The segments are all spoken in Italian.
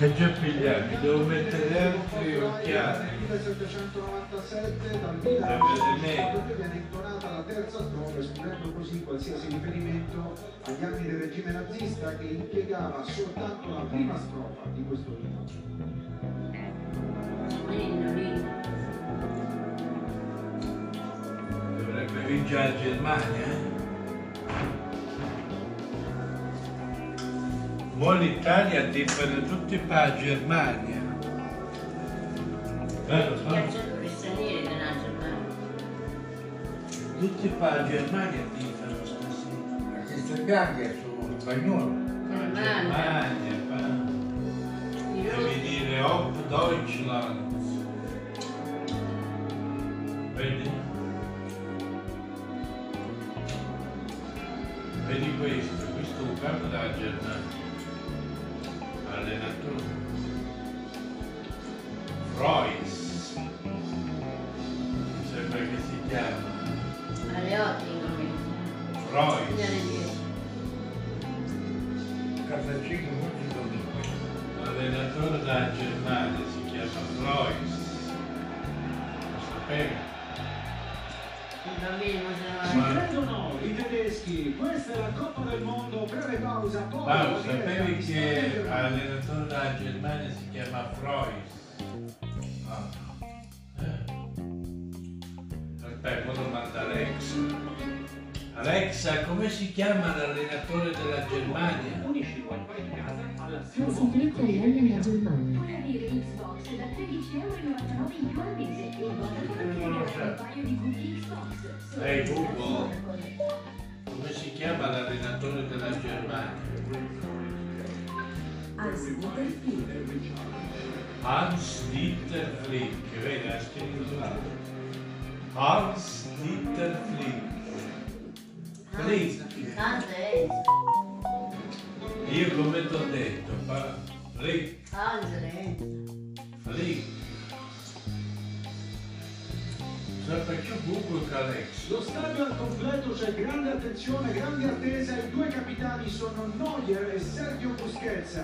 Che già pigliati, devo mettere altri occhiali. Nel 1797 dal Milan vede viene intonata la terza strofa escludendo così qualsiasi riferimento agli anni del regime nazista che impiegava soltanto la prima strofa di questo lindo. Dovrebbe vincere la Germania, eh? L'Italia differe tutti per la Germania. Vero, no? Piacciono gli stranieri della Germania. Tutti per la Germania differano stasera. Questi bianchi sono spagnoli. Germania. Germania, pa- I devi dire Op Deutschland. Vedi? Vedi questo, questo è un capo della Germania. Allenatore. Mi sembra che si chiama. Aleotti. Casacino molti domini. L'allenatore della Germania si chiama Freus. Lo sapevi? Ci credono i tedeschi, questa è la Coppa del Mondo, breve pausa, poi Paolo, sapevi che l'allenatore della Germania si chiama Freus? Ah. Eh. Aspetta, poi lo manda Alexa. Alexa, come si chiama l'allenatore della Germania? Unisci il wifi di casa alla Si clicca nella Germania. Vuoi avere Xbox da 13,99 euro in più al mese e ti un paio di cookie Xbox. Ehi, Google. Come si chiama l'allenatore della Germania? Hans-Dieter Flick. Hans Dieter Flick, vedi, ha scritto. Hans Dieter Flick. Flick. Hans e Enzo. Io come ti ho detto, fa Flick, Hans e Enzo. Flick. Se faccio Google con Alex. Lo stadio al completo c'è grande attenzione, grande attesa, i due capitani sono Neuer e Sergio Busquets.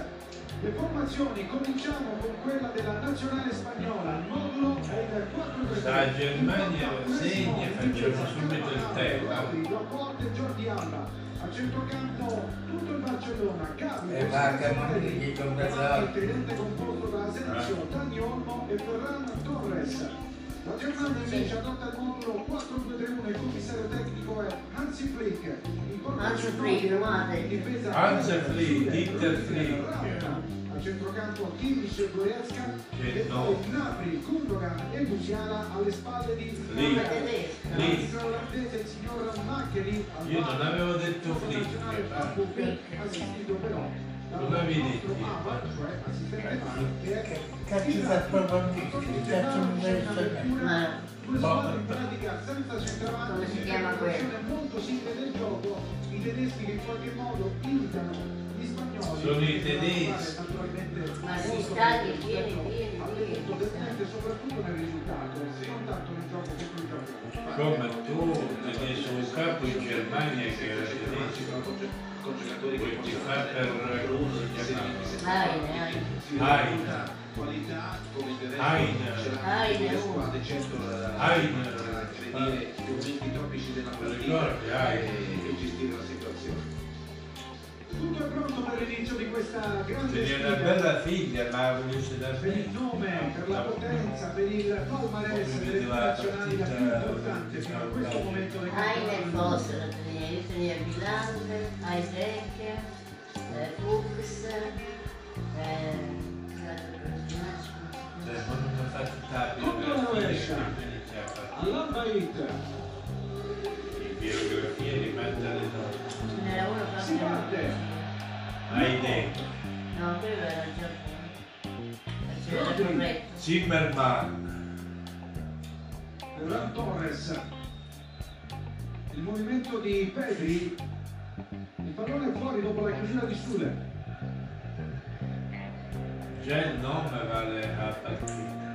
Le formazioni, cominciamo con quella della nazionale spagnola, il modulo è il 4 3 La Germania segna facciamo subito il tempo. Laporte e Jordi Alba. A centrocampo tutto il Barcellona, Gavi, E un mezzo. il tridente composto da Asensio, Dani Olmo e Ferran Torres. La Germania invece adotta il modulo 4-2-3-1, il commissario tecnico è Hansi Flick. Hansi Flick, Neuer, guarda. in difesa Hansi Flick, Dieter Flick. Centrocampo Kimmich e Goretzka e no. poi Gnabry, Gundogan e Musiala alle spalle di Flick. Neuer. Flick. L'arbitro olandese, il signor Maccheri. al Io non avevo detto Flick, eh. Fabio, assistito però dal Come avevi nostro detto? Cioè assistente VAR, che è Che cazzo sta provando? Che cazzo non deve essere? Ma Due squadre in pratica senza centravanti, Come si chiama una molto simile del gioco, i tedeschi che in qualche modo imitano. Sono i che tedeschi. Ma si Ha pieni. detto definente soprattutto nel risultato, non tanto nel gioco che tu. Come tu ti messo un capo in Germania che era tedesco, poi ti fa per Aine. Aina, qualità come interesse Aina. Aina, Aina. Tutto è pronto per l'inizio di questa grande Tenia una bella figlia, ma volesse da per il nome, per la potenza, per il palmarès delle due nazionali la più importante fino a questo momento del campionato. Tenia Bilander, eh, Fuchs, eh, la Tutto biografia, rovescia. quindi inizia a fare All'Albaid le biografie di uno si parte. Hai detto, No, quello era il Giappone. Corretto. Zimmerman, Ferran Torres. Il movimento di Pedri. Il pallone è fuori dopo la chiusura di Sule. già il nome vale a partita.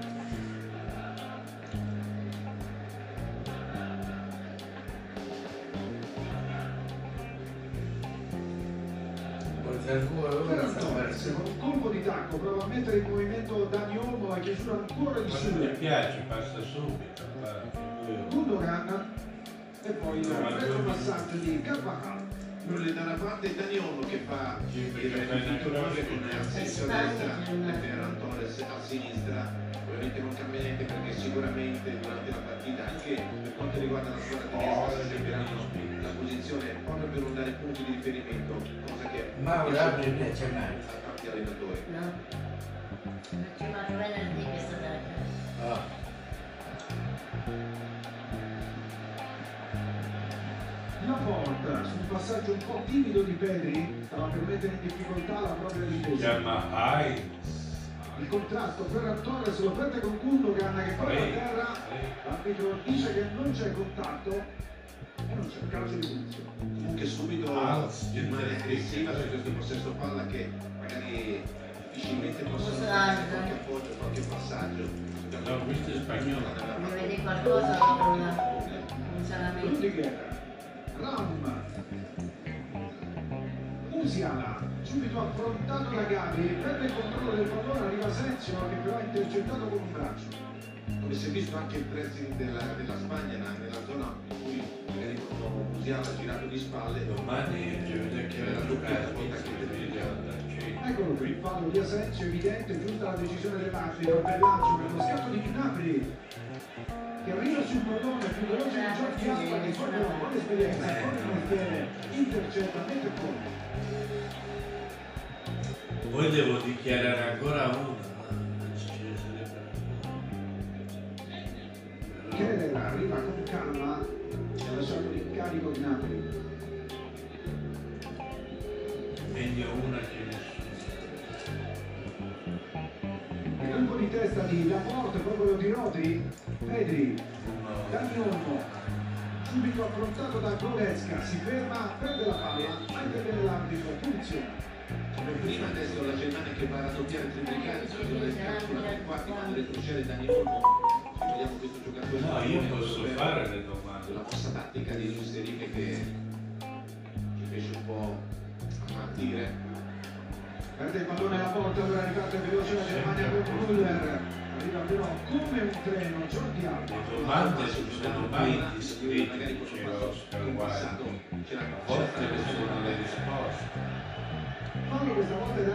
Torres con un colpo di tacco prova a mettere in movimento Dani Olmo la chiusura ancora di Quando mi Sule piace passa subito. Gundogan e poi il retropassaggio di Carvajal Quello da una parte Dani Olmo che fa il perché titolare con Asensio a destra e Ferran Torres a sinistra. Ovviamente non cambia niente perché sicuramente durante la partita, anche per quanto riguarda la squadra tedesca, si serviranno la posizione proprio per non dare punti di riferimento, cosa che apre il piace mai. a tanti allenatori. No? Facciamo venerdì che è stata la. Ah, porta sul passaggio un po' timido di Pedri stava per mettere in difficoltà la propria Si difesa il contrasto Ferran Torres lo perde con Gundogan che poi a terra l'arbitro dice che non c'è contatto e non c'è calcio di punizione Comunque subito Anzi, rimane aggressiva su questo possesso palla che magari difficilmente possono dare alta? qualche appoggio, qualche passaggio. No, questo è spagnolo. Mi vedi qualcosa apro la... un salamento. Ram Musiala subito affrontato da Gavi perde il controllo del pallone arriva Senzio che però ha intercettato con un braccio. Come si è visto anche il pressing della, della Spagna na- nella zona in cui magari Musiala ha girato di spalle. Domani vede che la giocata chiedendo Eccolo qui, il fallo di Asensio evidente, giusta la decisione dell'arbitro per lancio per lo scatto di Gnabry che arriva sul pallone più veloce di Giorgi Alba che con una buona esperienza, con il mestiere, intercetta, mette colpo. Poi devo dichiarare ancora una. ci sarebbe ancora. Keller arriva con calma e ha lasciato l'incarico Gnabry. Meglio Pedri, Olmo, subito affrontato da Goretzka, si ferma, prende la palla, interviene l'arbitro, punizione. Come prima adesso la Germania che va a raddoppiare il triplicato, sono le calcola per quarti quando retrocede Dani Olmo. Se Vediamo questo giocatore. No, io posso fare le domande. La mossa tattica di Luis Enrique che ci fece un po' ammattire. Perde il pallone alla porta, allora riparte veloce la Germania con Müller. Arriva però come un treno, Jordi Alba. Le domande sono mai indiscrete, diceva Oscar Wilde. A volte le sono le risposte.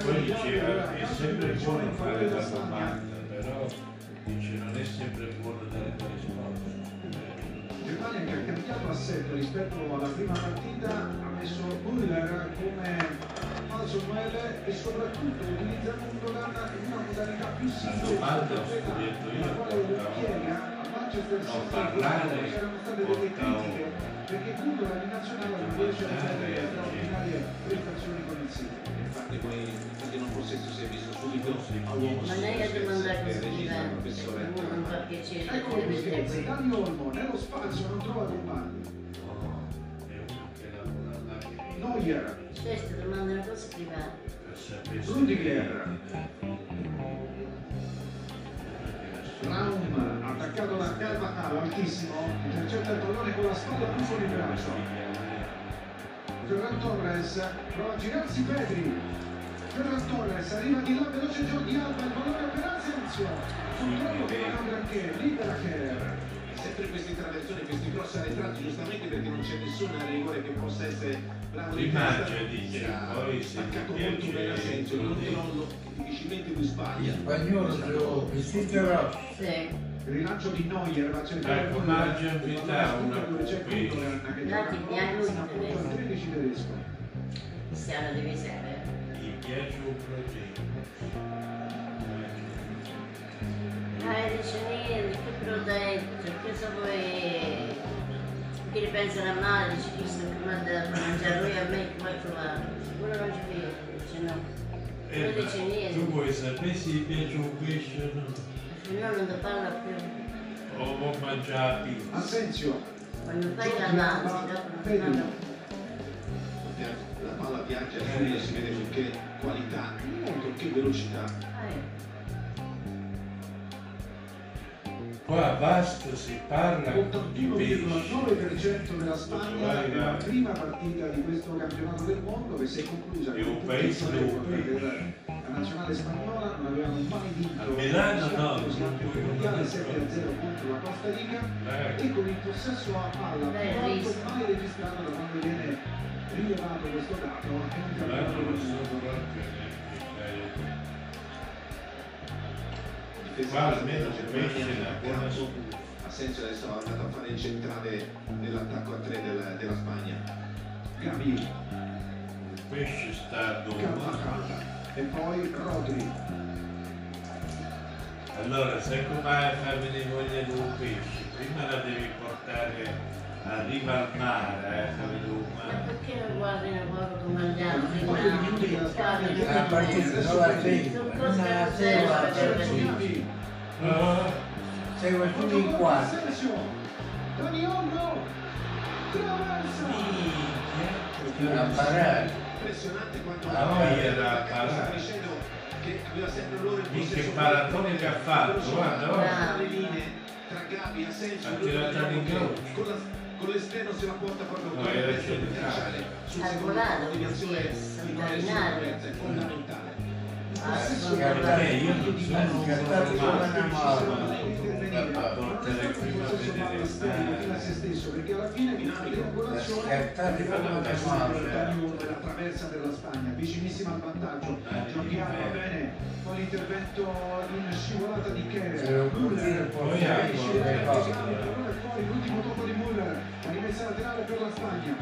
Poi diceva è sempre buono fare la domanda, però dice non è sempre buono dare la risposta. Germania che ha cambiato assetto rispetto alla prima partita, ha messo Müller come falso 9 e soprattutto utilizza Gundogan in una modalità più semplice, domanda ho studiato io, la quale porta- spiega a Manchester non City parlare, quando c'erano state delle porta- critiche perché Gundogan in nazionale non riesce a le Parlare, straordinarie prestazioni con il City. Infatti poi perché non possesso si è visto subito Ma lei ha domandato regista il professore. non fa piacere vedere Busquets, qui. Dani Olmo nello spazio non trova compagni. No, è uno che lavora Neuer, Queste domande una cosa privata. per sapere se- Rudiger. Raum attaccato da Carvajal altissimo, intercetta il pallone con la spalla più con il braccio. Ferran Torres prova a girarsi Pedri. Ferran Torres arriva di là veloce Jordi Alba, il pallone per Asensio. Purtroppo che non ha un granché, libera Keller. Sempre queste traversioni, questi cross arretrati, giustamente perché non c'è nessun rigore che possa essere bravo di testa. dice, poi ti molto bene a senso, il controllo che difficilmente lui il sbaglia. spagnolo rosso. Sì. Il rilancio di Neuer va a cercare Ecco, Müller. margine Il vita, pallone una fino appunto al tedesco. 13 tedesco. Cristiano devi sapere. Gli piace un progetto. Ah, dice niente, che protetto, che so poi... Che ripensano a male, dice chi sto che manda da mangiare lui a me, come ha trovato. Uno non ci vede, dice no. Eh, Non dice niente. tu vuoi sapere se gli piace un pesce o no? Se no non ti parla più. O può mangiare pizza? Asensio, Quando fai l'avanti, dopo non fanno La palla viaggia subito, si vede con che qualità, con che velocità. Ah, eh. Qua a Vasto si parla di pesci. l'81,9% della Spagna Vai, nella vai. prima partita di questo campionato del mondo che si è conclusa È un paese dove la nazionale spagnola non avevano mai vinto A Milano no, il mondiale non 7 a 0 contro la Costa Rica Eh, e con il possesso a palla visto. mai registrato da quando viene rilevato questo dato un campionato del mondo. Qua almeno c'è campo. scusa. Asensio adesso è andato a fare il centrale dell'attacco a 3 della, della Spagna. Gavi, Il pesce sta dove? E poi Rodri. Allora, sai come fa venire voglia di un pesce? Prima la devi portare a riva al mare, eh, Ma perché non guardi che la Spagna Guardi, La partita solo a sei, Sono una cose sera zero, a perché- sei. Gavi, Ah, Segue tutti in quattro. Minchia. Una parata. Impressionante quanto Ah, no, era dicendo che aveva sempre loro il possesso che paratone che ha fatto, guarda, guarda. le linee tra Gavi e Asensio Ha tirato all'incrocio. Con, l'esterno se la porta proprio No, con il centrale. calciare sul Ha secondo la deviazione di Sant'Agnaro. sicurezza è fondamentale Ah, sono Perché io non sono una perché alla fine in triangolazione Scattati come una mamma. la traversa della Spagna vicinissima al vantaggio. Giochiamo bene con l'intervento in scivolata di Kerr l'ultimo tocco di rimessa laterale per la Spagna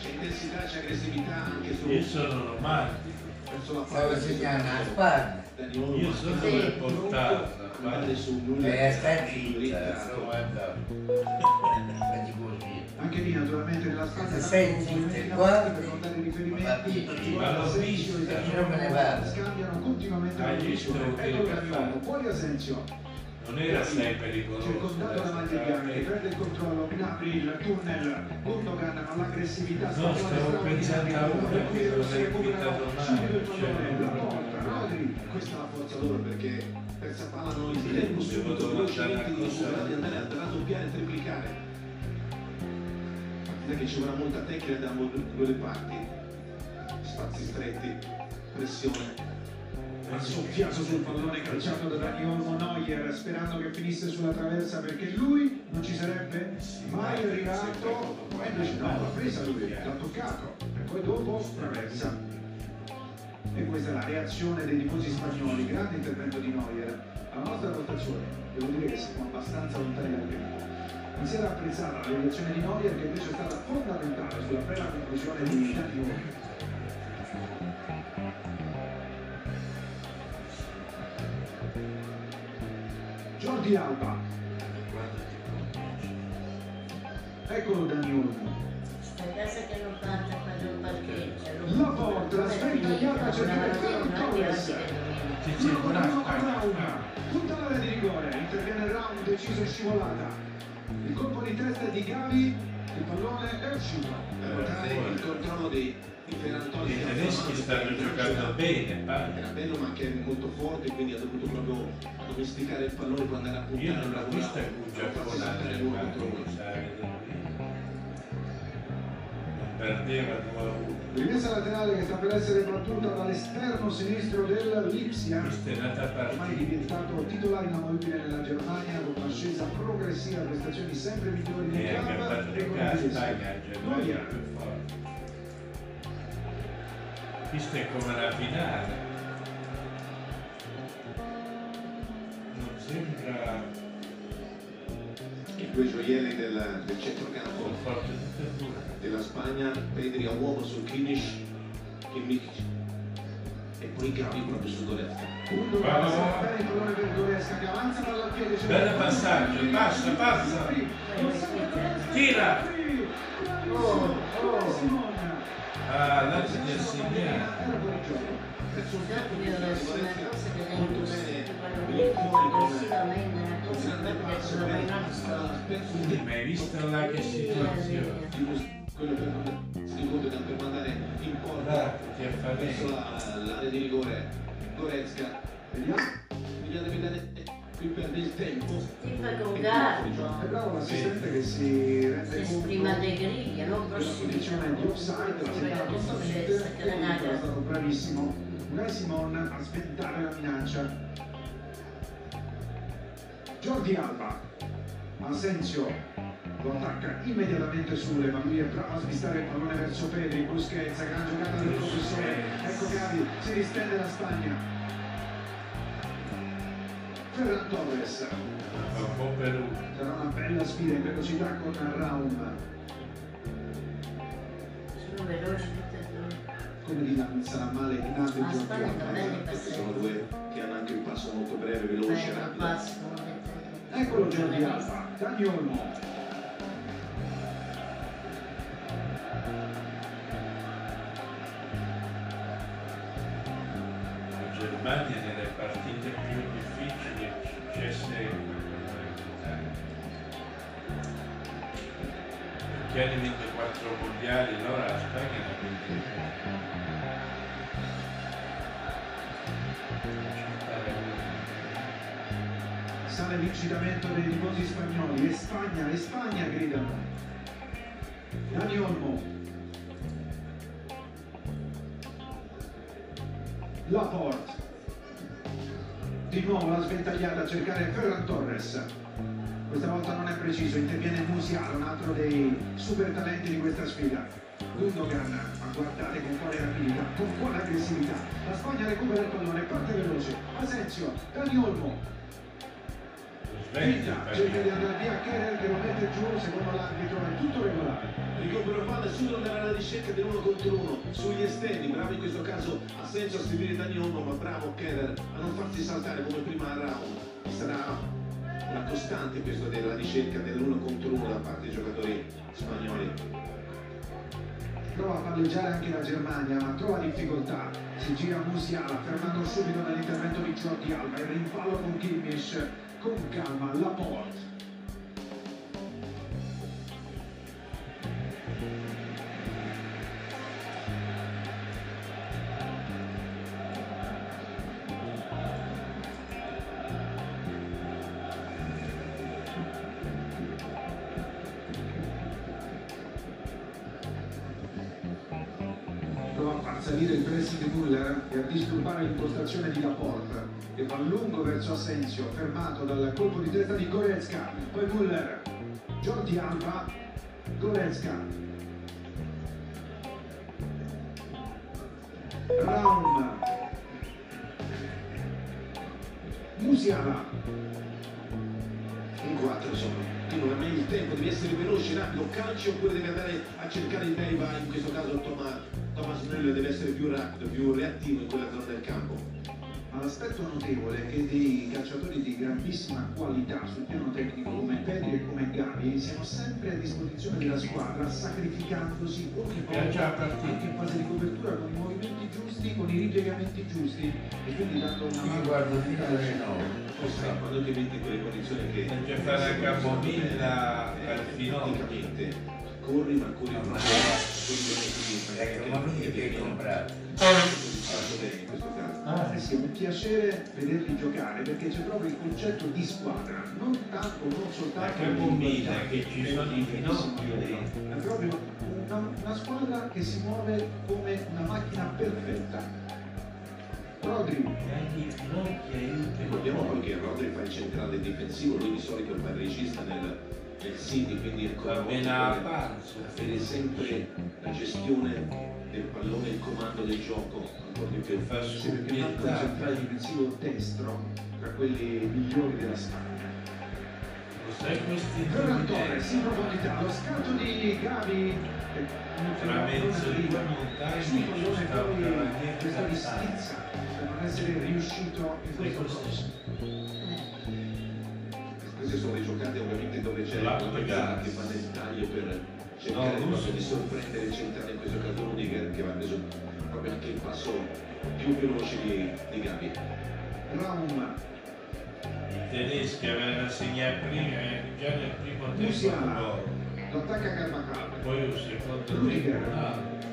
c'è intensità c'è aggressività anche su Io sono romantico, verso la Stavo segnando la Spagna. Io sono Sì. per portarla. guarda su lui E sta zitta, anche lì naturalmente nella Spagna Se sei zitta, avanti per non dare riferimenti ma dici, vista, e io me ne vado. scambiano continuamente la posizione che ecco ha Daniolo fatto? poi Asensio Non era assai pericoloso. circondato da maglia bianca che perde il controllo apre il tunnel Gundogan non ha l'aggressività No, stavo pensando a una che non è finita subito il pallone la cioè, porta Rodri questa è la forza loro perché persa palla non il tempo subito velocemente di andare a raddoppiare e triplicare. Partita che ci vorrà molta tecnica da due le parti. Spazi stretti pressione ha soffiato sul pallone calciato da Dani Olmo Neuer sperando che finisse sulla traversa perché lui non ci sarebbe mai arrivato. Ma invece no l'ha presa lui l'ha toccato. E poi dopo traversa. E questa è la reazione dei tifosi spagnoli. Grande intervento di Neuer. Alla nostra rotazione devo dire che siamo abbastanza lontani dal campo mi si era apprezzata la reazione di Neuer che invece è stata fondamentale sulla bella conclusione di Dani Olmo a fare un parcheggio. La porta, sventagliata, c'è Ferran Torres. Di. Brown. Punta l'area di rigore, interviene Brown, deciso e scivolata. Il colpo di testa è di Gavi, il pallone è uscito. per notare il controllo di, di Torres I tedeschi stanno giocando bene, era- padre. era bello ma anche molto forte quindi ha dovuto proprio domesticare il pallone per andare a puntare Io non l'ho vista farsi volare perdeva 2 a 1. Rimessa laterale che sta per essere battuta dall'esterno sinistro del Lipsia. Ormai diventato titolare inamovibile nella Germania con un'ascesa progressiva, prestazioni sempre migliori a campo e con la il è come la finale. Non sembra i due gioielli del, del centrocampo e della Spagna Pedri a uomo su Kimish Kimmich e poi Gavi proprio su Goretzka il passaggio, passa, passa. Tira. Oh, oh. Simon. Ah, là si è segnato. Era fuori gioco. verso il campo Io di ho Goretzka una cosa che molto tengo bene aggressivamente, una un cosa grande perché passo sono per rimasto Quindi mi hai visto là che situazione? quello per si Gundogan per mandare in porta verso la- l'area di rigore Goretzka. Vediamo, vediamo. Qui perde il tempo. Ti fa con È bravo l'assistente che si rende conto esprima delle griglie, non posizione di offside, è stato bravissimo. Unai Simon a sventare la minaccia. Jordi Alba, Asensio lo attacca immediatamente Sule, ma lui è bravo a svistare il pallone verso Pedri, Busquets, gran giocata del professore, ecco Gavi, si ristende la Spagna. Ferran Torres, sarà una bella sfida in velocità con Raum. Sono veloci tutti e due. come di sarà male di Nando e Giorgio sono due che hanno anche un passo molto breve, veloce, rapido. passo. Eccolo Giorgi Alba. La Germania nelle partite più vinto quattro mondiali, allora la Spagna ne ha vinto Sale l'incitamento dei tifosi spagnoli. E Spagna, e Spagna gridano. Dani Olmo. Laporte. Di nuovo la sventagliata a cercare Ferran Torres. Questa volta non è preciso, interviene Musiala, un altro dei super talenti di questa sfida. Gundogan, ma guardate con quale rapidità, con quale aggressività. La Spagna recupera il pallone, parte veloce. Asensio, Dani Olmo, Finta, cerca di andare via Keller che lo mette giù, secondo l'arbitro è tutto regolare. Ricopre la palla subito nella ricerca dell'uno contro uno sugli esterni, bravo in questo caso ha senso a seguire Dani Olmo, ma bravo Keller a non farsi saltare come prima a round. Sarà una costante questo della ricerca dell'uno contro uno da parte dei giocatori spagnoli. Prova a palleggiare anche la Germania, ma trova difficoltà. Si gira Musiala, fermato subito dall'intervento di Jordi Alba, il rimpallo con Kimmich, con calma, Laporte. prova a disturbare l'impostazione di Laporte che va lungo verso Asensio fermato dal colpo di testa di Goretzka. Poi Muller Jordi Alba Goretzka. Raum. Musiala. In quattro sono. Qui non ha mai il tempo, devi essere veloce, rapido, calci oppure devi andare a cercare il deriva, in questo caso Thomas, Thomas Müller deve essere più rapido, più reattivo in quella zona del campo. Ma l'aspetto notevole è che dei calciatori di grandissima qualità sul piano tecnico come Pedri e come Gavi siano sempre a disposizione della squadra sacrificandosi ogni volta anche in fase di copertura con i movimenti giusti, con i ripiegamenti giusti e quindi dando una mano nove. Poi sai, quando ti metti in quelle condizioni che... Bisogna fare a capomilla al finocchio. Corri ma corri Ma un Ecco, ma mica che caso. Ah, eh sì, è un piacere vederli giocare perché c'è proprio il concetto di squadra, non tanto, non soltanto capomilla individualità. che ci sono i finocchio dentro. È proprio una, una squadra che si muove come una macchina perfetta. Rodri, anche finocchi. Ricordiamo poi che Rodri fa il centrale difensivo, lui di solito fa il regista nel, City, quindi panza. vede sempre la gestione del pallone, il comando del gioco, ancora di più. Sì, perché è un scoppiettare. centrale difensivo destro, tra quelli migliori della Spagna. Lo sai questi Ferran Torres in profondità, lo scatto di Gavi che Tra mezzo di sul ci pallone poi questa distanza per non essere riuscito in questo cross. Queste sono le giocate ovviamente dove c'è La pagata. che fa nel taglio per cercare No, di sorprendere il centrale, in questo caso Rudiger che va preso proprio anche il passo più veloce di, di Gavi. Raum, I tedeschi avevano segnato prima, eh, già nel primo tempo Musiala. un gol. lo attacca Carvacal. poi un secondo Rudiger. tempo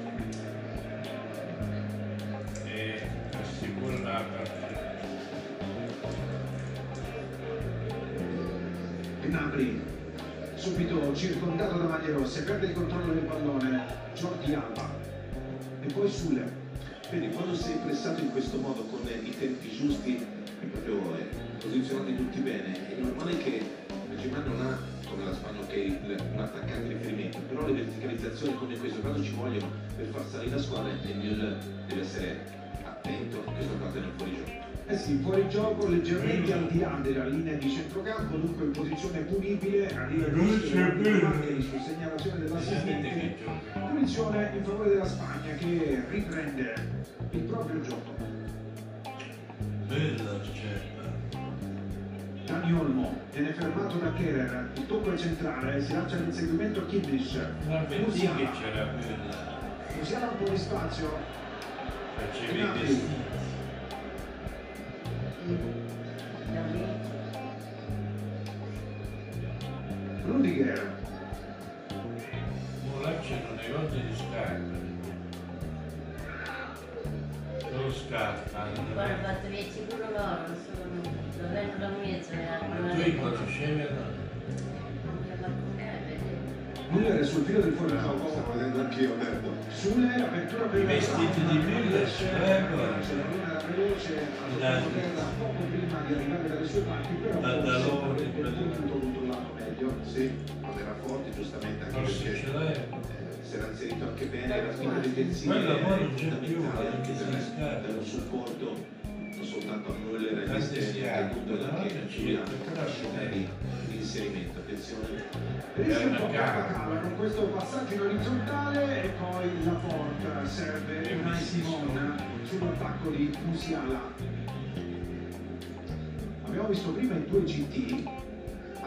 circondato da maglie rosse, perde il controllo del pallone, Jordi Alba e poi Sule. Vedi, quando sei pressato in questo modo, con i tempi giusti, e proprio eh, posizionati tutti bene, è normale che la Germania non ha, come la Spagna, ok, il- un attaccante riferimento, però le verticalizzazioni come in questo caso ci vogliono per far salire la squadra e Müller deve essere attento in questa parte del fuorigioco. Eh sì, fuori gioco leggermente al di là della linea di centrocampo, dunque in posizione punibile, arriva il su segnalazione dell'assistente, punizione in favore della Spagna che riprende il proprio gioco. Bella scelta. Dani Olmo viene fermato da Kerer, il tocco è centrale, si lancia Ma vedi che Musiala. Musiala un po' di spazio, Facevi Rudiger, un negozio di scarpe. Solo scarpe. Poi hanno fatto via sicuro loro, non non lo mezzo, tu li conoscevi o Müller sul filo del Stavo fuorigioco, vedendo anch'io, Alberto. Sule apertura per I vestiti di Müller, Se ecco. poco prima di arrivare dalle sue parti, però Da- da forse loro, avrebbe potuto controllato meglio. Sì, non era forte, giustamente, anche perché l'hai. eh, si era inserito anche bene, la fine difensiva Quello è poi non c'è più, fondamentale anche si per scarta. dare un supporto non soltanto a Müller e hanno, punto però anche c'è sulla inserimento. Attenzione, Rischia un po' una Carvacalla con questo passaggio in orizzontale e poi la porta serve Unai Simon sull'attacco di Musiala. Abbiamo visto prima i due GT,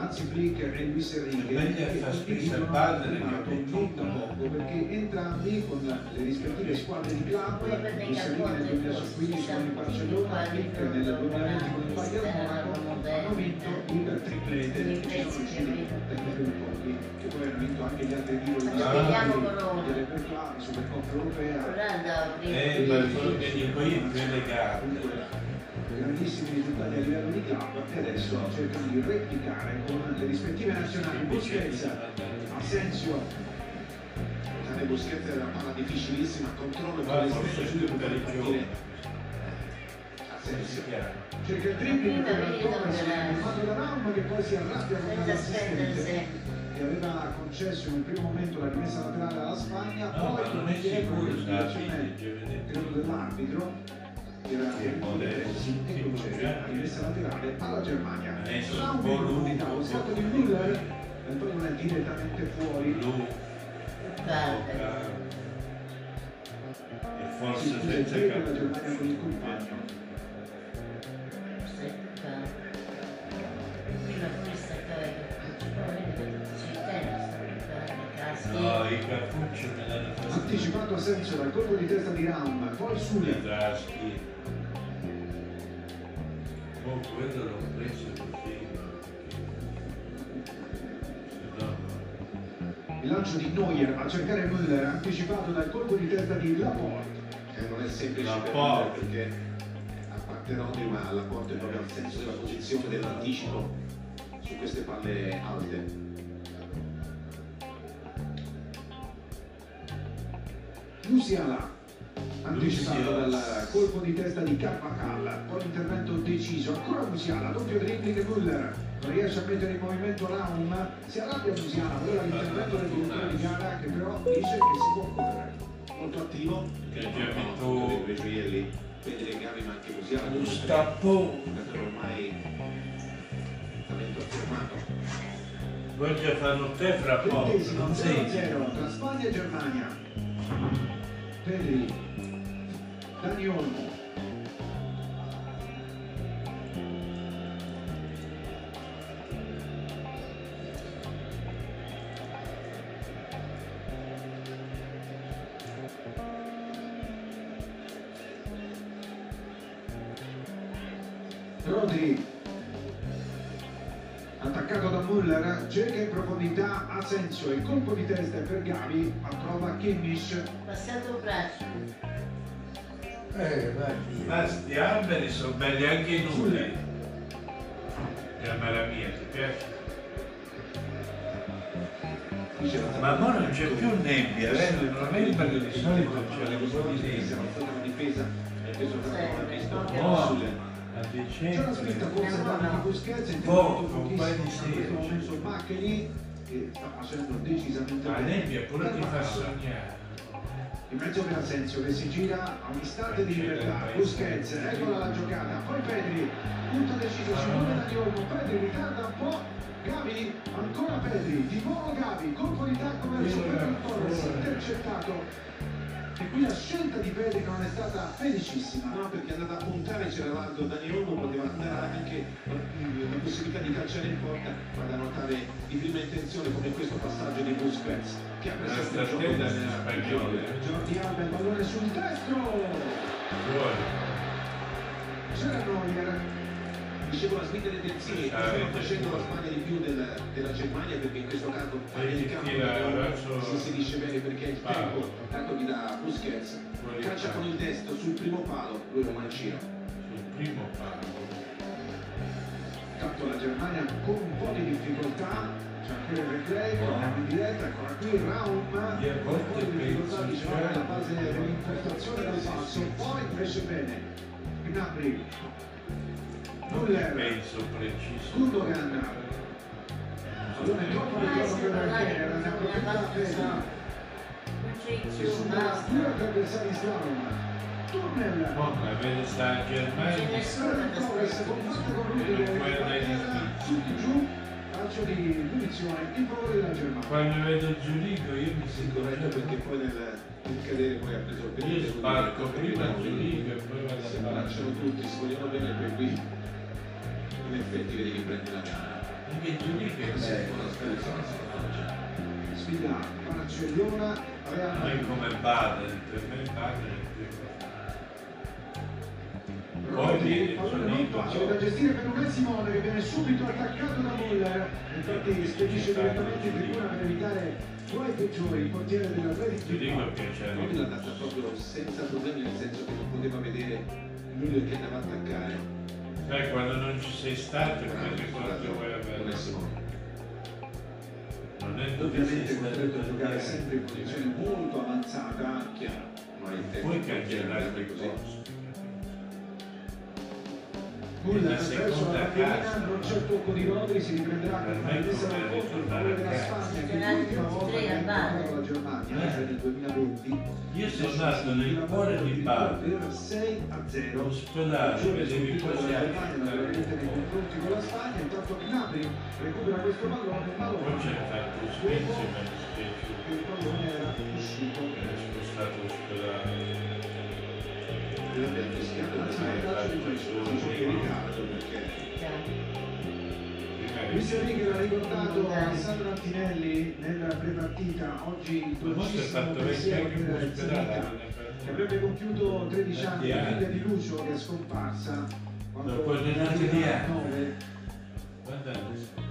Anzi Flick e Luis Enrique, che padre che primato tutto. non perché entrambi con le rispettive squadre di club, Luis Enrique nel 2015 con il Barcellona, Flick nel 2020 con il Bayern Monaco, hanno vinto il triplete, ci sono riusciti a un pochi, che poi hanno vinto anche gli altri titoli delle per club, Supercoppa europea. Eh, ma quello che dico io più elegante. Grandissimi risultati a livello di club e adesso cercano di replicare con le rispettive nazionali Busquets, Asensio, Tane Busquets era una palla difficilissima, controllo con partire. Asensio. cerca il dribbling Prima per Torres, fermato da Raum che poi si arrabbia con l'assistente che aveva concesso in un primo momento la rimessa laterale alla Spagna, No, poi l'indicazione giovedì. credo dell'arbitro modello, sì, e concede la rimessa laterale alla Germania. Raum un lungo, lo po' di Müller e non è direttamente fuori. E forse il senza capire. Germania con il compagno. Il. No, i cappucci me l'hanno fatto. Anticipato a senso dal colpo di testa di Raum, poi I Sule. Oh, quello l'ho preso così. Il lancio di Neuer a cercare Müller, anticipato dal colpo di testa di Laporte. che non è semplice La per porta. Müller, perché a parte Rodri ma la porta è proprio al senso della posizione dell'anticipo su queste palle alte Musiala, anticipato Musiala. dal colpo di testa di Carvacalla, poi l'intervento deciso, ancora Musiala, doppio dribbling Müller, non riesce a mettere in movimento Raum, si arrabbia Musiala, voleva l'intervento del direttore di gara che però dice che si può correre. molto attivo Che già vinto- vede le gambe ma anche stappone. giocatore ormai talento affermato Voglio fare un tè fra poco, non? 0-0 tra Spagna e Germania. Pedri, Dani Olmo, Rodri attaccato da Müller cerca in profondità Asensio il colpo di testa per Gavi approva Kimmich Passato braccio. Eh. Ma sti alberi sono belli anche i numeri. Camera mia, ti piace? Ma ora non c'è più nebbia, eh? non è perché di solito c'era un po' di Siamo nebbia. stati in difesa e questo fatto non sulle a C'è la dicembre. spinta forse da Dani Busquets, è Poco, intervenuto un paio di questo seri. momento Macchini che sta facendo decisamente La bene. nebbia pure ti fa sognare. In mezzo per Asensio che si gira a un istante di libertà. Busquets, eccola la giocata. Poi Pedri, punto deciso Simone Dani Olmo Pedri ritarda un po' Gavi, ancora Pedri. Di nuovo Gavi, colpo di tacco verso Pedro Torres intercettato qui la scelta di Pedri non è stata felicissima No, perché è andata a puntare, c'era l'altro Dani Olmo, poteva andare anche mm, la possibilità di calciare in porta, ma da notare di prima intenzione come in questo passaggio di Busquets, che ha preso il gioco della spagnolo. Jordi Alba il pallone sul destro Fuori. c'era Neuer Dicevo la smitta dei terzini, Ah, stanno vedi. facendo la Spagna di più del- della Germania perché in questo caso Vedi, il campo si inserisce bene perché il Palo. tempo dato da Busquets Fuori calcia palo. con il destro sul primo palo, lui lo mancino. Sul primo palo. Tanto la Germania con un po' di difficoltà, c'è anche il replay, guardiamo in diretta, ancora qui Raum, un po' di difficoltà dicevamo cioè, alla base dell'impostazione del passo, poi invece bene, Gnabry, Müller, Penso preciso. Si per ne approfitta la Pesa, Non c'è che più, supera basta. due avversari slalom, Tunnel, Oh, Germania. nessuno Ferran da Torres combatte con lui di giù, calcio di punizione in favore della Germania. Quando vedo Giurico io mi Si sento corretto perché poi nel, nel cadere poi ha preso il Io penale. sbarco prima Giurico e poi vado Si a abbracciano tutti, si vogliono bene poi qui in effetti vedi che prendi la gamba. Anche Giurico è Sì, bello. con la speranza non si fa. Sfida Barcellona, Real è Madrid. come Baden, per me Baden è più Poi non facile da gestire per Unai Simone che viene subito attaccato da Muller infatti spedisce direttamente in tribuna per evitare guai peggiori il portiere Bilbao piacere. Poi l'ha data proprio senza problemi, nel senso che non poteva vedere Müller che andava a attaccare. Sai, quando non ci sei stato, che ricordo vuoi non è avere? Non è ovviamente a giocare sempre in posizione molto avanzata Chiaro, ma il Puoi cancellare così. posto. La verso seconda la casa. non c'è il tocco di Rodri si riprenderà Per con me una resa come da contro il ritornare favore a della. Spagna che Saranno l'ultima volta tre che ha cioè nel 2020 Io sono nato nel cuore di Bari, per 6 a 0 ospedale, vedevi quasi la Germania naturalmente nei confronti con la Spagna intanto Gnabry recupera questo pallone ma lo c'è fatto mi è dispiaciuto. il pallone era uscito che è spostato ospedale. Io abbiamo fischiato anzi perché un calcio di Riccardo perché. Luis Enrique l'ha ricordato Alessandro Antinelli nella prepartita oggi il dolcissimo pensiero in per ospedale. Zanica che avrebbe compiuto 13 anni, anni. figlia di Lucio che è scomparsa quando Dopo tanti 2009 Quanti anni sono?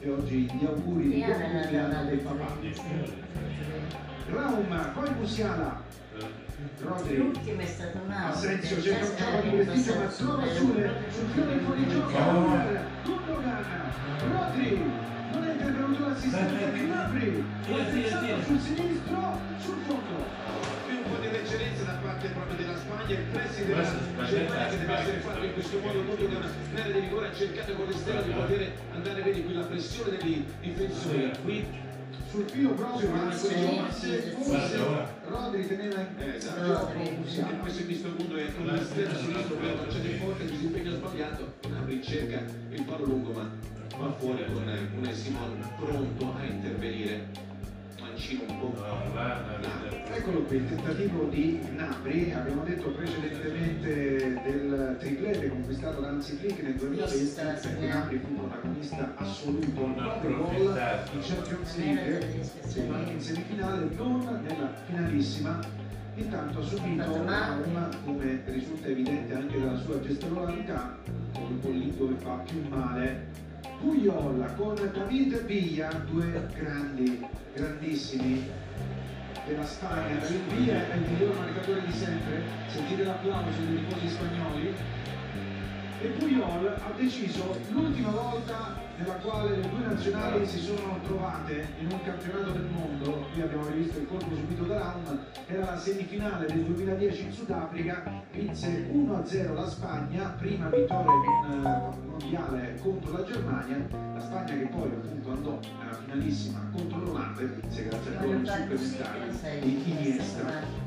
e oggi gli auguri di buon la- compleanno la- del papà. Raum, poi Musiala, Rodri, L'ultimo è stato un altro. Asensio perché cerca un già gioco di prestigio ma trova Sule sul fiore fuori gioco. Muller, Gundogan, Rodri, non è intervenuto l'assistente. Tira, tira, Attenzione tira. sul sinistro, sul fondo. più un po' di leggerezza da parte proprio della Spagna, il pressing della Germania è che deve essere fatto in questo modo proprio da un'area di rigore. Ha cercato con l'esterno di poter andare, vedi qui la pressione dei difensori, qui Sul filo proprio, ma forse, Rodri teneva in Eh, esatto. E si è visto il punto è con l'esterno sinistro per lanciare in porta, il disimpegno sbagliato, Napoli cerca il palo lungo ma va fuori con un Simon pronto a intervenire. Mancino un po'. No, là, una vita. Eccolo qui, il tentativo di Napri, abbiamo detto precedentemente del triplete conquistato da Hansi Flick nel 2020, perché Napri fu protagonista assoluto, Non 9 gol in Champions League, anche in semifinale, non nella finalissima, intanto ha subito. Raum, come risulta evidente anche dalla sua gestualità, con il lì dove fa più male. Puyol con David Villa, due grandi, grandissimi della Spagna. David Villa è il miglior marcatore di sempre, sentite l'applauso dei tifosi spagnoli. E Puyol ha deciso l'ultima volta nella quale le due nazionali si sono trovate in un campionato del mondo, qui abbiamo rivisto il colpo subito da Raum, era la semifinale del 2010 in Sudafrica, vinse 1-0 la Spagna, prima vittoria eh, mondiale contro la Germania, la Spagna che poi appunto andò alla finalissima contro l'Olanda e vinse grazie al gol supplementare di Iniesta.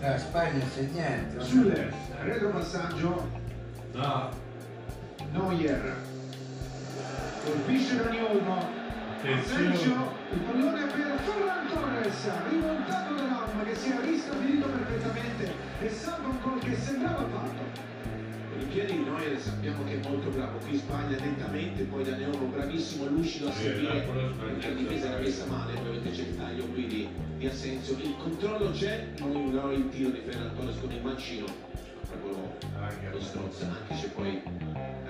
La Spagna segnante. Sul retropassaggio No, Neuer. Colpisce Dani Olmo. Attenzione. Sergio il pallone per Ferran Torres rimontato da Raum che si era ristabilito perfettamente e salva un gol che sembrava fatto. Con i piedi di Neuer sappiamo che è molto bravo, qui Spagna lentamente, poi da Neono bravissimo e lucido a Spagna. perché la difesa era messa male, ovviamente c'è il taglio qui di, di Asensio, il controllo c'è, non non il tiro di Ferran Torres con il mancino, proprio lo strozza, anche se poi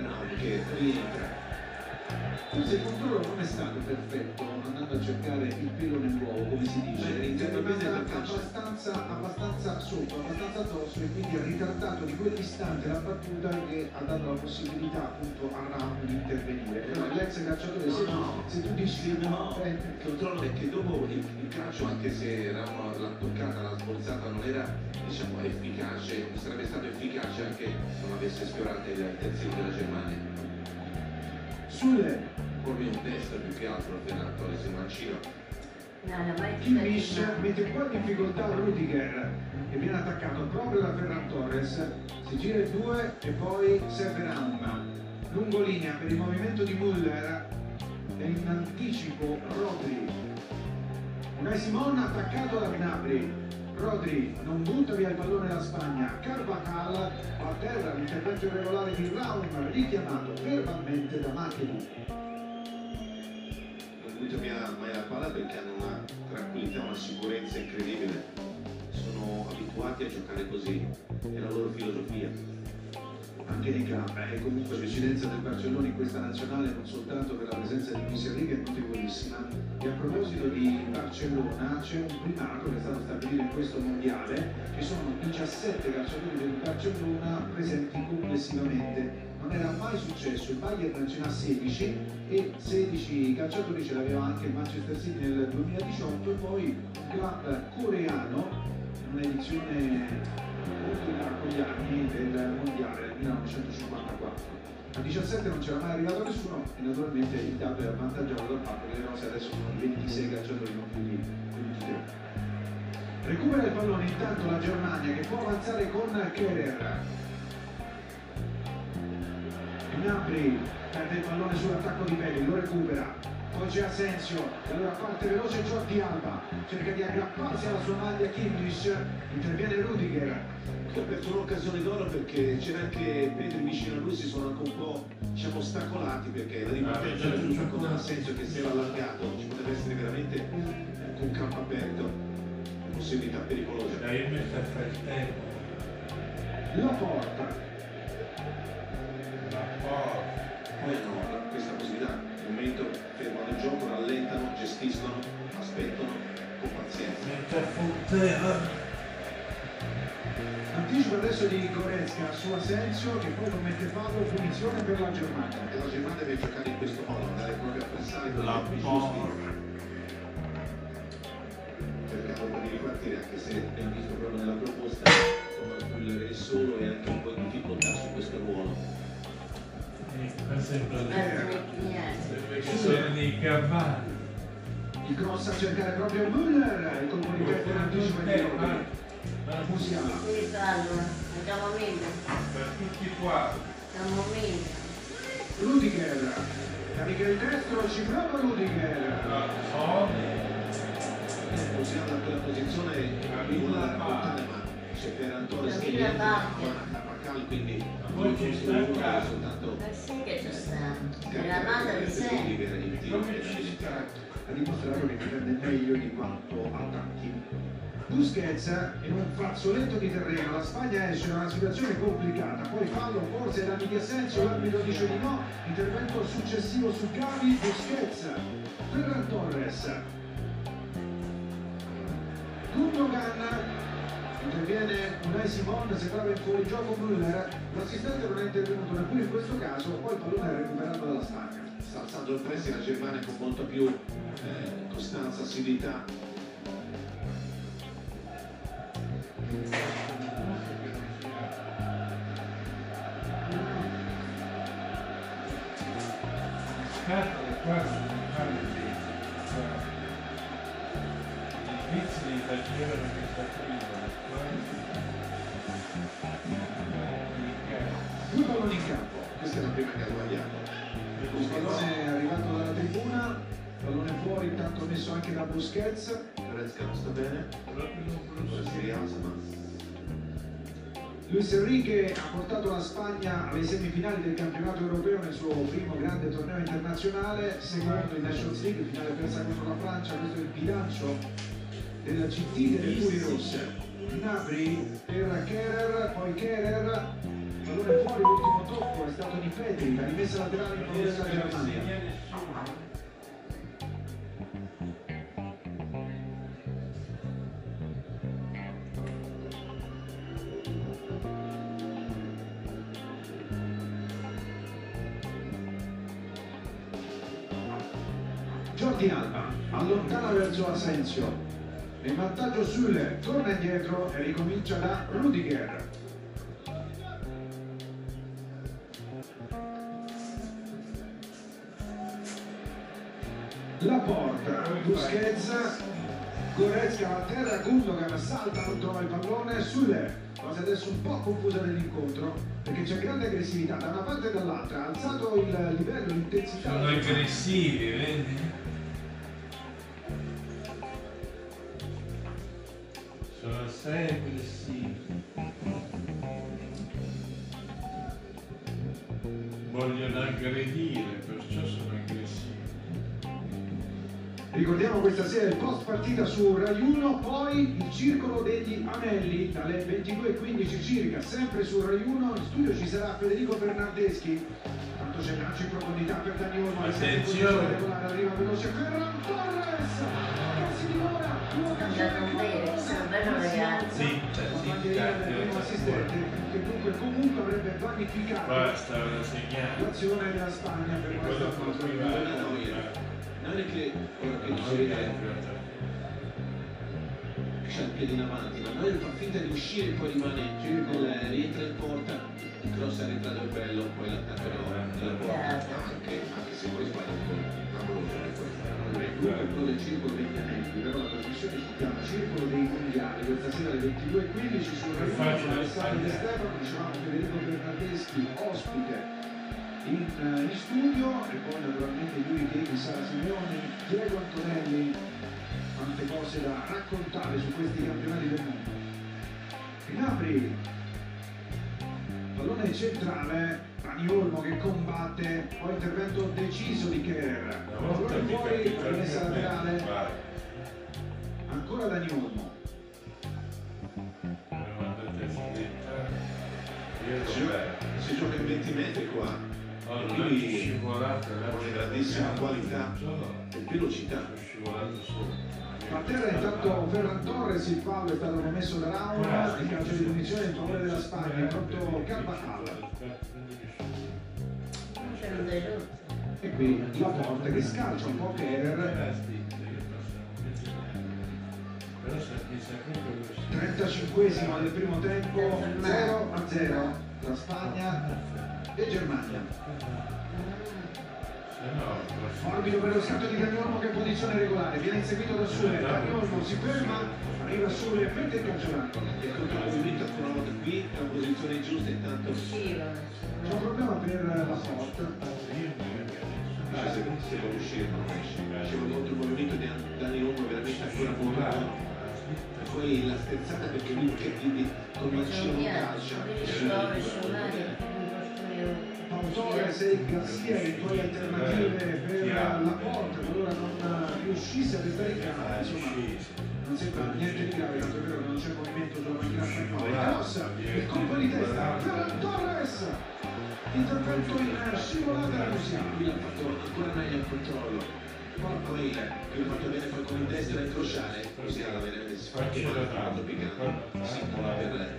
Raul che rientra. forse il controllo non è stato perfetto andando a cercare il pelo nell'uovo come si dice Abbastanza, abbastanza sotto abbastanza addosso e quindi ha ritardato di quell'istante la battuta che ha dato la possibilità appunto a Raum di intervenire però l'ex calciatore se, No. se tu dici No, eh, il controllo è che dopo il, il calcio, anche se Ramo l'ha toccata, l'ha sborzata, non era diciamo efficace, sarebbe stato efficace anche se non avesse sfiorato il terzino della Germania. sulle Corri un testo più che altro Ferran Torres il mancino. Kimmich mette un po' in difficoltà Rudiger che viene attaccato proprio da Ferran Torres. Si gira il 2 e poi serve Raum. Lungolinea per il movimento di Müller e in anticipo Rodri. Unai Simon attaccato da Gnabry. Rodri non butta via il pallone la Spagna. Carvajal a terra l'intervento irregolare di Raum richiamato verbalmente da Machedi Non butta via mai la palla perché hanno una tranquillità, una sicurezza incredibile. Sono abituati a giocare così, è la loro filosofia. anche nei club e comunque l'ecidenza del Barcellona in questa nazionale non soltanto per la presenza di Luis Enrique è notevolissima e a proposito di Barcellona c'è un primato che è stato stabilito in questo mondiale ci sono 17 calciatori del Barcellona presenti complessivamente non era mai successo il Bayern ce n'ha 16 e 16 calciatori ce l'aveva anche il Manchester City nel 2018 e poi un club coreano un'edizione molto in con gli anni del mondiale del 1954. A 17 non c'era mai arrivato nessuno e naturalmente il dato è avvantaggiato dal fatto che le rose adesso sono 26 calciatori, non più di 23. Recupera il pallone intanto la Germania che può avanzare con Kerer. Gnabry perde il pallone sull'attacco di Belli, lo recupera. Poi c'è Asensio, e allora parte veloce Jordi Alba, cerca di aggrapparsi alla sua maglia Kimmich, interviene Rudiger, Che ha perso un'occasione d'oro perché c'era anche Pedri vicino a lui, si sono anche un po' diciamo, ostacolati perché la ripartenza era giusta con Asensio che si era allargato, ci poteva essere veramente un campo aperto, possibilità pericolose. Dai, io mi sta a fare il tempo. la porta, La porta. Poi hanno questa possibilità, nel momento fermano il gioco, rallentano, gestiscono, aspettano con pazienza. Anticipo adesso di Goretzka su Asensio che poi commette fallo, punizione per la Germania. E la Germania deve giocare in questo modo, andare proprio a pressare con i La giusti. Cercando di ripartire, anche se abbiamo visto proprio nella proposta, insomma, il solo e anche un po' in difficoltà su questo ruolo. Sembra Guarda, sembra che sono dei cavalli. Il cross a cercare proprio Müller, il di testa in anticipo di Rodri. Musiala. Andiamo meglio, Per tutti qua. andiamo meglio. Rudiger, carica il destro, ci prova Rudiger. So. Possiamo da quella posizione arriva raccontare, ma c'è Ferran Torres che Camilla viene Bacchia. a Carvajal, quindi poi ci sta il lui caso. soltanto Ma sì che ci sta, è la madre di tiro Come ci sta? ha dimostrato che difende meglio di quanto attacchi. Busquets in un fazzoletto di terreno, la Spagna esce da una situazione complicata, poi fallo forse da di Asensio, l'arbitro dice di no, intervento successivo su Gavi, Busquets, Ferran Torres, Gundogan, interviene Unai Simon, sembrava in fuorigioco Müller, l'assistente non è intervenuto neppure in questo caso, poi il pallone è recuperato dalla Spagna. sta alzando il pressing la Germania con molta più eh, costanza, assiduità. Scarpa è quasi un fare i svizzeri facevano questa prima, la prima che ha sbagliato. Il pallone è arrivato dalla tribuna, pallone fuori, intanto messo anche da Busquets. Goretzka non sta bene, si rialza ma Luis Enrique ha portato la Spagna alle semifinali del campionato europeo nel suo primo grande torneo internazionale, secondo in Nations League, finale persa contro la Francia, questo è il bilancio della CT delle Furie Rosse. Gnabry per Kerer, poi Kerer, pallone fuori, l'ultimo tocco è stato di Petri, la rimessa laterale in favore della Germania. Jordi Alba allontana verso Asensio in vantaggio Süle torna indietro e ricomincia da Rudiger Busquets Goretzka va a terra Gundogan salta non trova il pallone Süle fase adesso un po' confusa nell'incontro perché c'è grande aggressività da una parte e dall'altra ha alzato il livello l'intensità Sono aggressivi, vedi? Sono assai aggressivi. Ricordiamo questa sera il post partita su Rai 1, poi il circolo degli anelli dalle 22.15 circa, sempre su Rai 1. In studio ci sarà Federico Bernardeschi. Tanto c'è lancio in profondità per Dani Olmo. Attenzione. regolare, arriva veloce Ferran Torres che si divora Luca del primo zitta. assistente che dunque comunque avrebbe vanificato Basta ora segnare. l'azione della Spagna per Quello con non è che ora che vede vede. c'ha il piede in avanti, ma noi fa finta di uscire e poi rimane nel, rientra in porta, il cross è rientrato il bello, poi l'attacco della porta, anche, anche se poi sbaglia un gol, che quello del circolo degli anelli, però la trasmissione si chiama Circolo dei Mondiali, questa sera alle 22.15 su Rai 1 Facile. con Alessandro De Stefano, dicevamo Federico Bernardeschi, ospite in, eh, in studio e poi naturalmente lui che Sara Simeoni, Diego Antonelli, tante cose da raccontare su questi campionati del mondo. Gnabry, pallone centrale, Dani Olmo che combatte, poi intervento deciso di Kerr, pallone fuori, capita rimessa laterale, ancora Dani Olmo, Me lo mandate a slittare. Io Si si gioca in 20 metri qua, e quindi con grandissima qualità e velocità. sono scivolato su. a terra intanto Ferran Torres, il fallo è stato commesso da Raul, il calcio di punizione in favore della Spagna, pronto Carvajal. E qui la porta che scalcia un po' proprio 35esimo del primo tempo, 0 a 0 tra Spagna e Germania. Morbido per lo scatto di Daniolmo che è in posizione regolare, viene inseguito da Sule, Daniolmo si ferma, arriva Sule e mette il calcio d'angolo. E contro il movimento ancora una volta qui è una posizione giusta intanto. C'è un problema per la porta. dice se, se vuole uscire non esce. Dicevo contro il movimento di Dani Olmo veramente ancora molto buono. E poi la sterzata perché lui che quindi con il C'è E Pautore, sei Garcia, eventuali alternative per la porta, qualora non riuscisse a restare in campo, insomma non sembra niente di grave, tanto è vero che non c'è movimento sulla spagnola. Il cross, il colpo di testa, Ferran Torres! Intervento in scivolata la Luciano. Lui ha fatto ancora meglio il controllo. Poi che l'ha fatto bene poi con in destra a incrociare, così alla veramente si fa anche male fatto piccante, simbola per,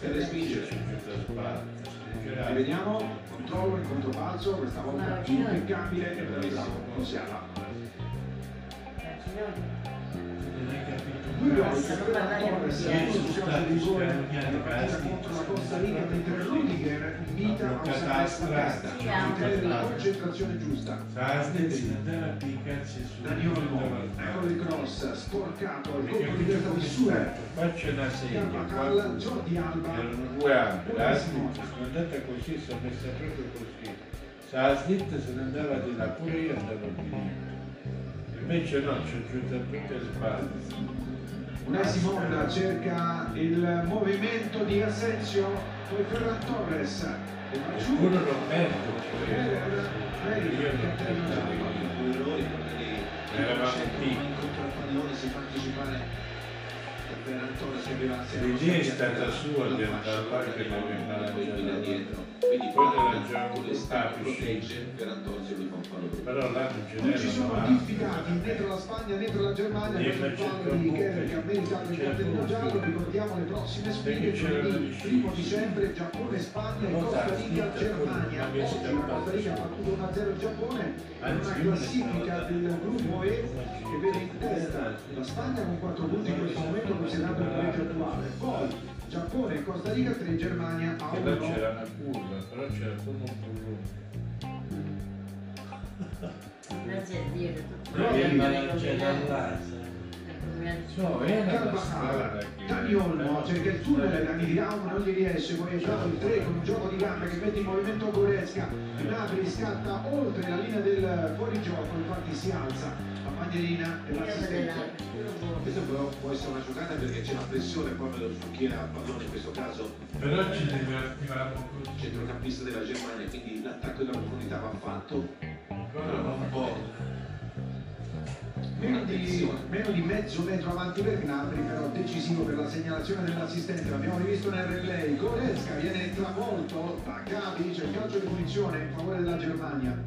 per respingere. Rivediamo, controllo, incontro balzo, questa volta impeccabile e bravissimo, Musiala. Due gol concentrazione giusta. Daniolo, eccolo il cross, sporcato, colpo di testa di Sure, Faccio una serie, quando Jordi Alba, erano due anni, la slitta sono andata così, sono messa proprio così. Se la slitta se ne andava di là, pure io andavo di lì. Invece no, ci ho giunto a tutte le spalle. Unai Simon cerca il movimento di Asensio, poi Ferran Torres, e. Pure Roberto, Eravamo pallone, si fa anticipare Ferran Torres che aveva L'idea è stata sua di andare là che da dietro. Quindi l'esterno tapis. protegge, fa un fallo dopo. Però là non ci sono n'erano diffidati dietro la Spagna, dietro la Germania, per il fallo di troppo Kerr che ha meritato il cartellino giallo. Ricordiamo le prossime sfide, giovedì 1 difficile. dicembre, Giappone, Spagna e Costa Rica, Germania. Oggi la Costa Rica ha battuto 1-0 il Giappone, è Anzi, una classifica del gruppo E che vede in testa la Spagna con 4 punti in questo momento considerato il pareggio attuale. Poi Giappone e Costa Rica 3, Germania a Che là 1. c'era una curva, però c'era come un burrone. Grazie a Dio che tutto da è c'è. Ecco, No, la Carvajal, strada che... Dani Olmo cerca il tunnel, Dani Diamo non gli riesce, poi è entrato il 3 con un gioco di gambe che mette in movimento Goretzka, Gnabry scatta oltre la linea del fuorigioco, infatti si alza magnolina e l'assistente. là, Questo però può essere una giocata perché c'è la pressione proprio su chi era al pallone, in questo caso Però ci divertivamo così. centrocampista della Germania, quindi l'attacco della profondità va fatto. Però non può. Meno di, meno di mezzo metro avanti per Gnabry, però decisivo per la segnalazione dell'assistente, l'abbiamo rivisto nel replay. Goretzka viene travolto da Gavi, c'è il calcio di punizione in favore della Germania.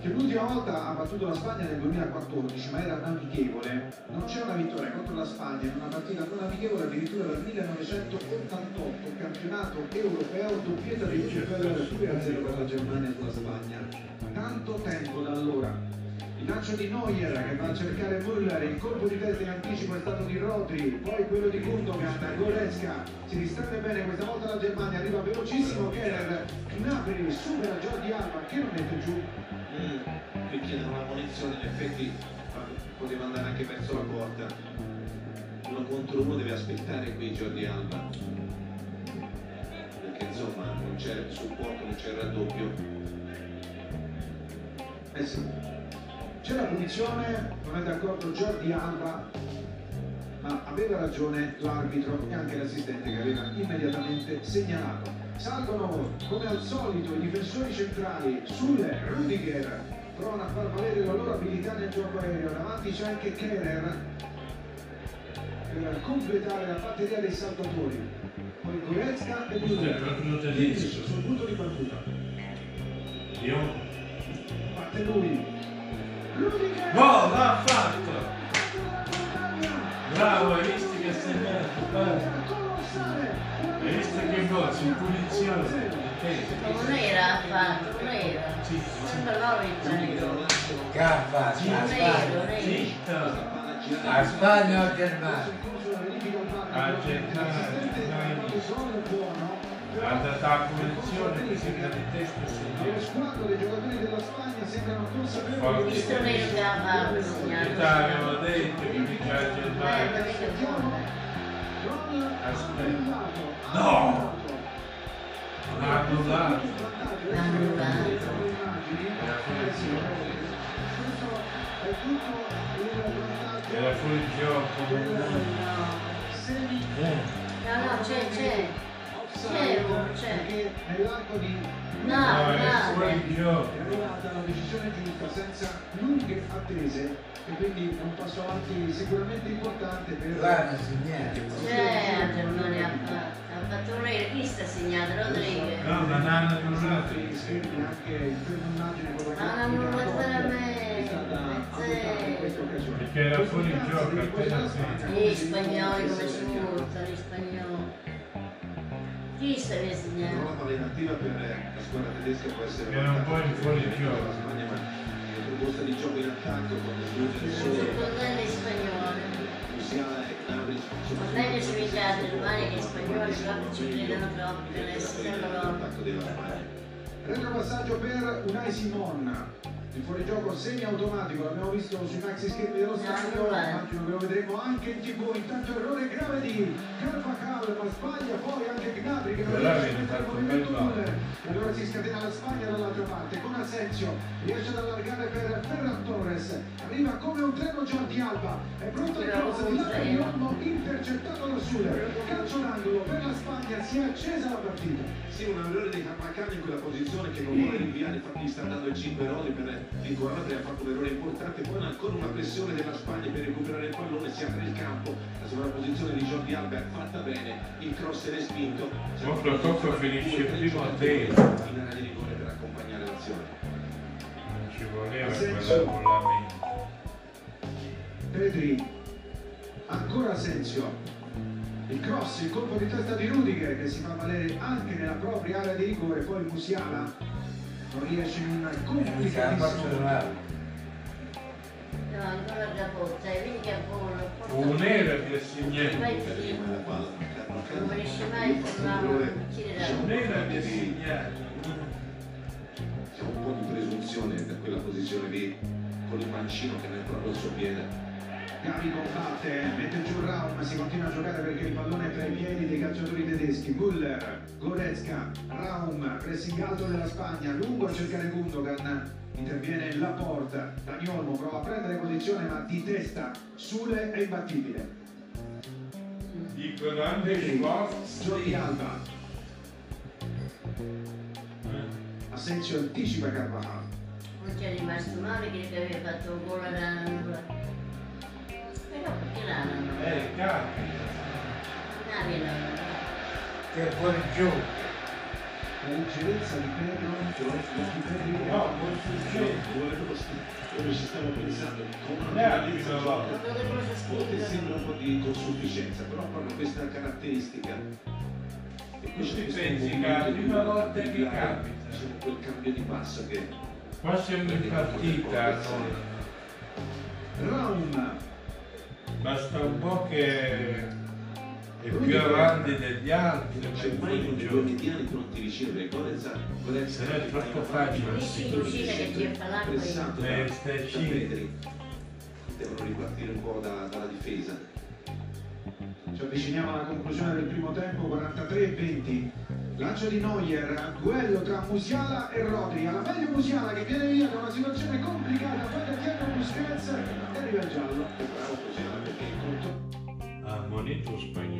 Che l'ultima volta ha battuto la Spagna nel 2014, ma era un amichevole. Non c'è una vittoria contro la Spagna in una partita non amichevole addirittura dal 1988, campionato europeo, doppietta di Rockefeller 2-0 per la Germania sulla Spagna. Tanto tempo da allora. Il lancio di Neuer che va a cercare Müller, il colpo di testa in anticipo è stato di Rodri, poi quello di Gundogan, Goretzka, si distrae bene, questa volta la Germania arriva velocissimo, Keller, Napoli supera Jordi Alba che non mette giù Mm, qui chiedono una punizione, in effetti poteva andare anche verso la porta. Uno contro uno deve aspettare qui Jordi Alba. Perché insomma non c'è supporto, non c'è raddoppio. Eh sì. C'è la punizione, non è d'accordo Jordi Alba, ma aveva ragione l'arbitro e anche l'assistente che aveva immediatamente segnalato. Salgono come al solito i difensori centrali sulle Rudiger, provano a far valere la loro abilità nel gioco aereo, davanti c'è anche Kerer per completare la batteria dei saltatori. Poi Goretzka e tedesco. sul punto di battuta. Io... Parte lui. Gol, l'ha fatto! Bravo, hai visto che ha segnato? Hai visto che gol, su punizione? Non era affatto, non era. Sì, sì. Sembra l'Oritano. Caffa, Non a era, Spagna. non era. Zitto! A Spagna o Germania? Ah, Germania. Ha dato la punizione, mi sembra di testa Le segnato. squadre dei giocatori della Spagna sembrano consapevoli Ho visto meglio che ha fatto Io segnato. ti avevo detto che mi capito il gol. Aspetta. No! L'ha annullato. L'ha annullato. Era fuori gioco. Era fuori gioco. No, no, c'è, c'è. C'è uno, c'è. Perché nell'arco di No, No, è arrivata la decisione giusta senza lunghe attese e quindi è un passo avanti sicuramente importante per Là hanno segnato. C'è la Germania ha fatto, ha fatto un regista segnato Rodriguez. No, non hanno sono stati annullato. scritti anche in prima immagine con la è stata avocata in questa occasione. Perché era fuori gioco di appena Gli spagnoli come chiaro. urtano, gli spagnoli. Chi sta a Una segnare? nuova allenativa per la squadra tedesca può essere Era un po' in fuori gioco. la Spagna, ma la proposta di gioco in attacco con due difensori, Coltelli spagnoli. Musiala e Gnabry sono Ma meglio si vede a Germania che gli spagnoli proprio ci credono proprio per essere loro. l'attacco della Spagna. Retropassaggio per Unai Simon. Il fuorigioco semi-automatico, l'abbiamo visto sui maxi schermi dello stadio, immagino che lo vedremo anche in tv. Intanto errore grave di Carvajal, ma sbaglia poi anche Gnabry che non riesce a il bel movimento gol. E allora si scatena la Spagna dall'altra parte con Asensio, riesce ad allargare per Ferran Torres, arriva come un treno Jordi Alba, è pronto il cross di là di Olmo, intercettato da Sule, calcio d'angolo per la Spagna, si è accesa la partita. Sì, un errore di Carvacano in quella posizione che non vuole rinviare, infatti gli sta dando i 5 errori per incoraggiare, ha fatto un errore importante, poi ancora una pressione della Spagna per recuperare il pallone, si apre il campo, la sovrapposizione di Jordi Alba è fatta bene, il cross è respinto. Fra poco finisce primo a te. In area di rigore per accompagnare l'azione. Non ci voleva quell'annullamento. Pedri, ancora Asensio. Il cross, il colpo di testa di Rudiger che si fa valere anche nella propria area di rigore, poi Musiala riesce in un Non la forza complicatissimo dell'altro. No, ancora da porta, e vedi che. Un'era via. prima la palla, Carvacano. Non riesci mai a tirare. Un'era ha segnato. C'è un po' di presunzione da quella posizione lì, con il mancino che nel proprio il suo piede. Gavi combatte, mette giù Raum, si continua a giocare perché il pallone è tra i piedi dei calciatori tedeschi. Müller, Goretzka, Raum, pressing alto della Spagna, lungo a cercare Gundogan. Interviene la porta, Dani Olmo prova a prendere posizione ma di testa, Sule è imbattibile. Anche Pedri, Schwarz. Jordi Alba, Eh, Asensio anticipa Carvajal. Non c'è rimasto male che aveva fatto un gol alla Però perché l'hanno? Eh, capita. Che è fuori gioco. La leggerezza di Pedro, di No. Dove ci stiamo pensando, Forse scrive. sembra un po' di consufficienza, però proprio questa caratteristica. E questo pensi che la di prima volta di che capita. diciamo, quel cambio di passo che Qua siamo in partita, no? Basta un po' che è più avanti degli altri, non c'è mai il con i due gioco. mediani pronti a ricevere Goretzka, Goretzka Se no è troppo facile. Che ti pressato da. Pedri. Devono ripartire un po' da- dalla difesa. Ci avviciniamo alla conclusione del primo tempo, 43 e 20. Lancio di Neuer, duello tra Musiala e Rodri. Alla meglio Musiala che viene via da una situazione complicata, poi da dietro Busquets e arriva il giallo. Ha ammonito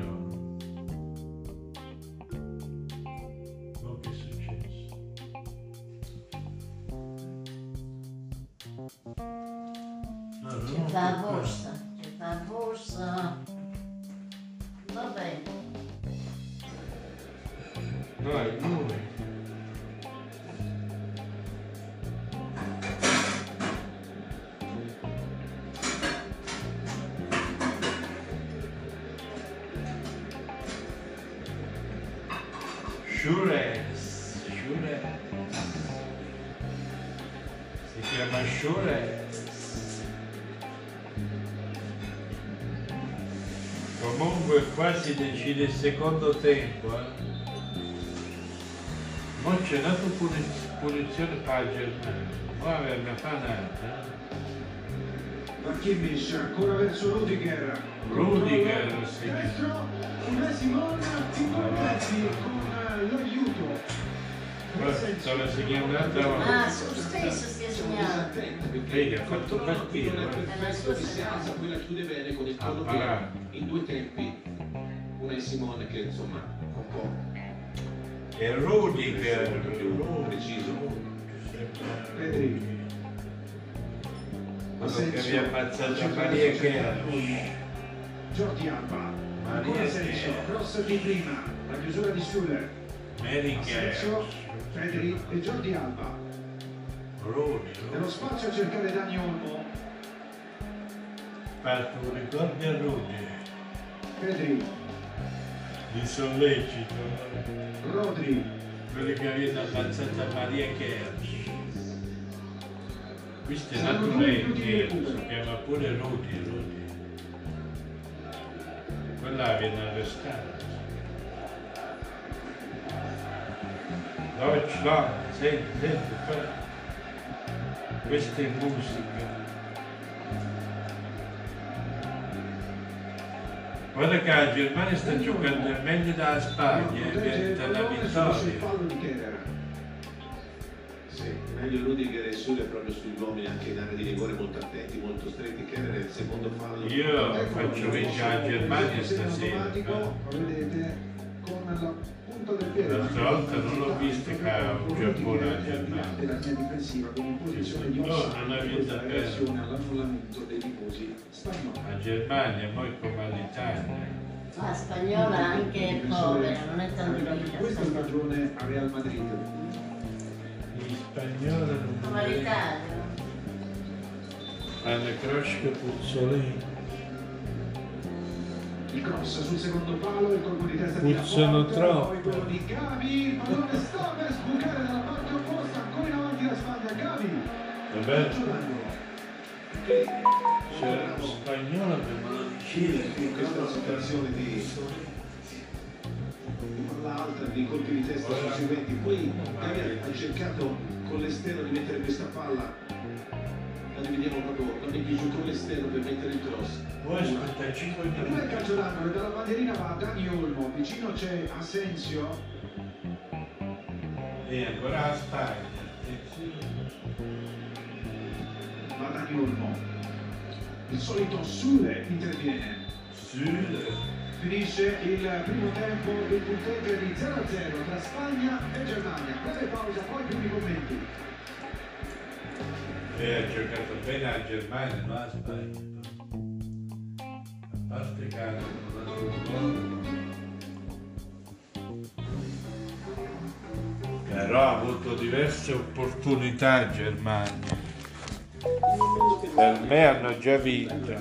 si decide il secondo tempo, eh. Ma c'è dato puniz- punizione. Ma mi fa nada. Ma Kimmich ancora verso Rudiger. Rudiger, sì. Destro, una Simon in due pezzi con eh, l'aiuto. Stava segnando un'altra Ah, su stesso segnando. disattenti perché Vedi, ha il fatto partire, non è guarda. perfetto, che si alza, poi la chiude bene con il Ha collo in due tempi. È Simone che insomma un po' E Rudiger. più preciso. Pedri. Quello che Asensio. avevi ammazzato Maria Chiara. Jordi Alba. Maria Ancora Chiara. cross di prima, la chiusura di Suller. Chiara. Pedri e Jordi Alba. Roni, Nello spazio a cercare Dani Olmo. fatto un ricordo a Roni. Pedri, Di sollecito. Rodri, Quelli che avevano ammazzato Maria Chiara. Questo è nato lei, che si chiama pure Rudi, Rudi. Quella viene arrestata. L'ho? Senti, senti. Questa è musica. Guarda che la Germania sta giocando meglio della Spagna e pallone sul vittoria. Sì, meglio Rudiger e Sule proprio sugli uomini anche in area di rigore molto attenti, molto stretti. Keller è il secondo fallo. Io Ecco, faccio vincere la Germania stasera. vedete con la punta del piede. L'altra volta non l'ho visto che ha un Giappone alla Germania. della linea difensiva con in posizione di questa bene. reazione all'annullamento dei tifosi spagnoli. La Germania, poi come l'Italia. La spagnola anche è povera, non è tanto Arrivati ricca. questa stagione a Real Madrid. Gli spagnoli Come non l'Italia. fanno crosche puzzolini. Il cross sul secondo palo, il colpo di testa di Puzzano troppo. poi quello di Gavi, il pallone sta per sbucare dalla parte opposta, ancora in avanti la Spagna, Gavi. Lo spagnolo che me lo Cile dice. in questa situazione di l'altra di colpi di testa succedenti poi Gavi ha cercato con l'esterno di mettere questa palla la dividiamo proprio non è piaciuto l'esterno per mettere il cross Poi aspetta 5 Due minuti. calcio d'angolo dalla bandierina va Dani Olmo, vicino c'è Asensio, E ancora la Spagna. attenzione. va Dani Olmo. Il solito Sule interviene. Sì. Finisce il primo tempo, il punteggio è di 0-0 tra Spagna e Germania. Breve pausa, poi primi commenti. E ha giocato bene la Germania, non la Spagna. A parte hanno dato un gol. Però ha avuto diverse opportunità Germania. Per me hanno già vinto.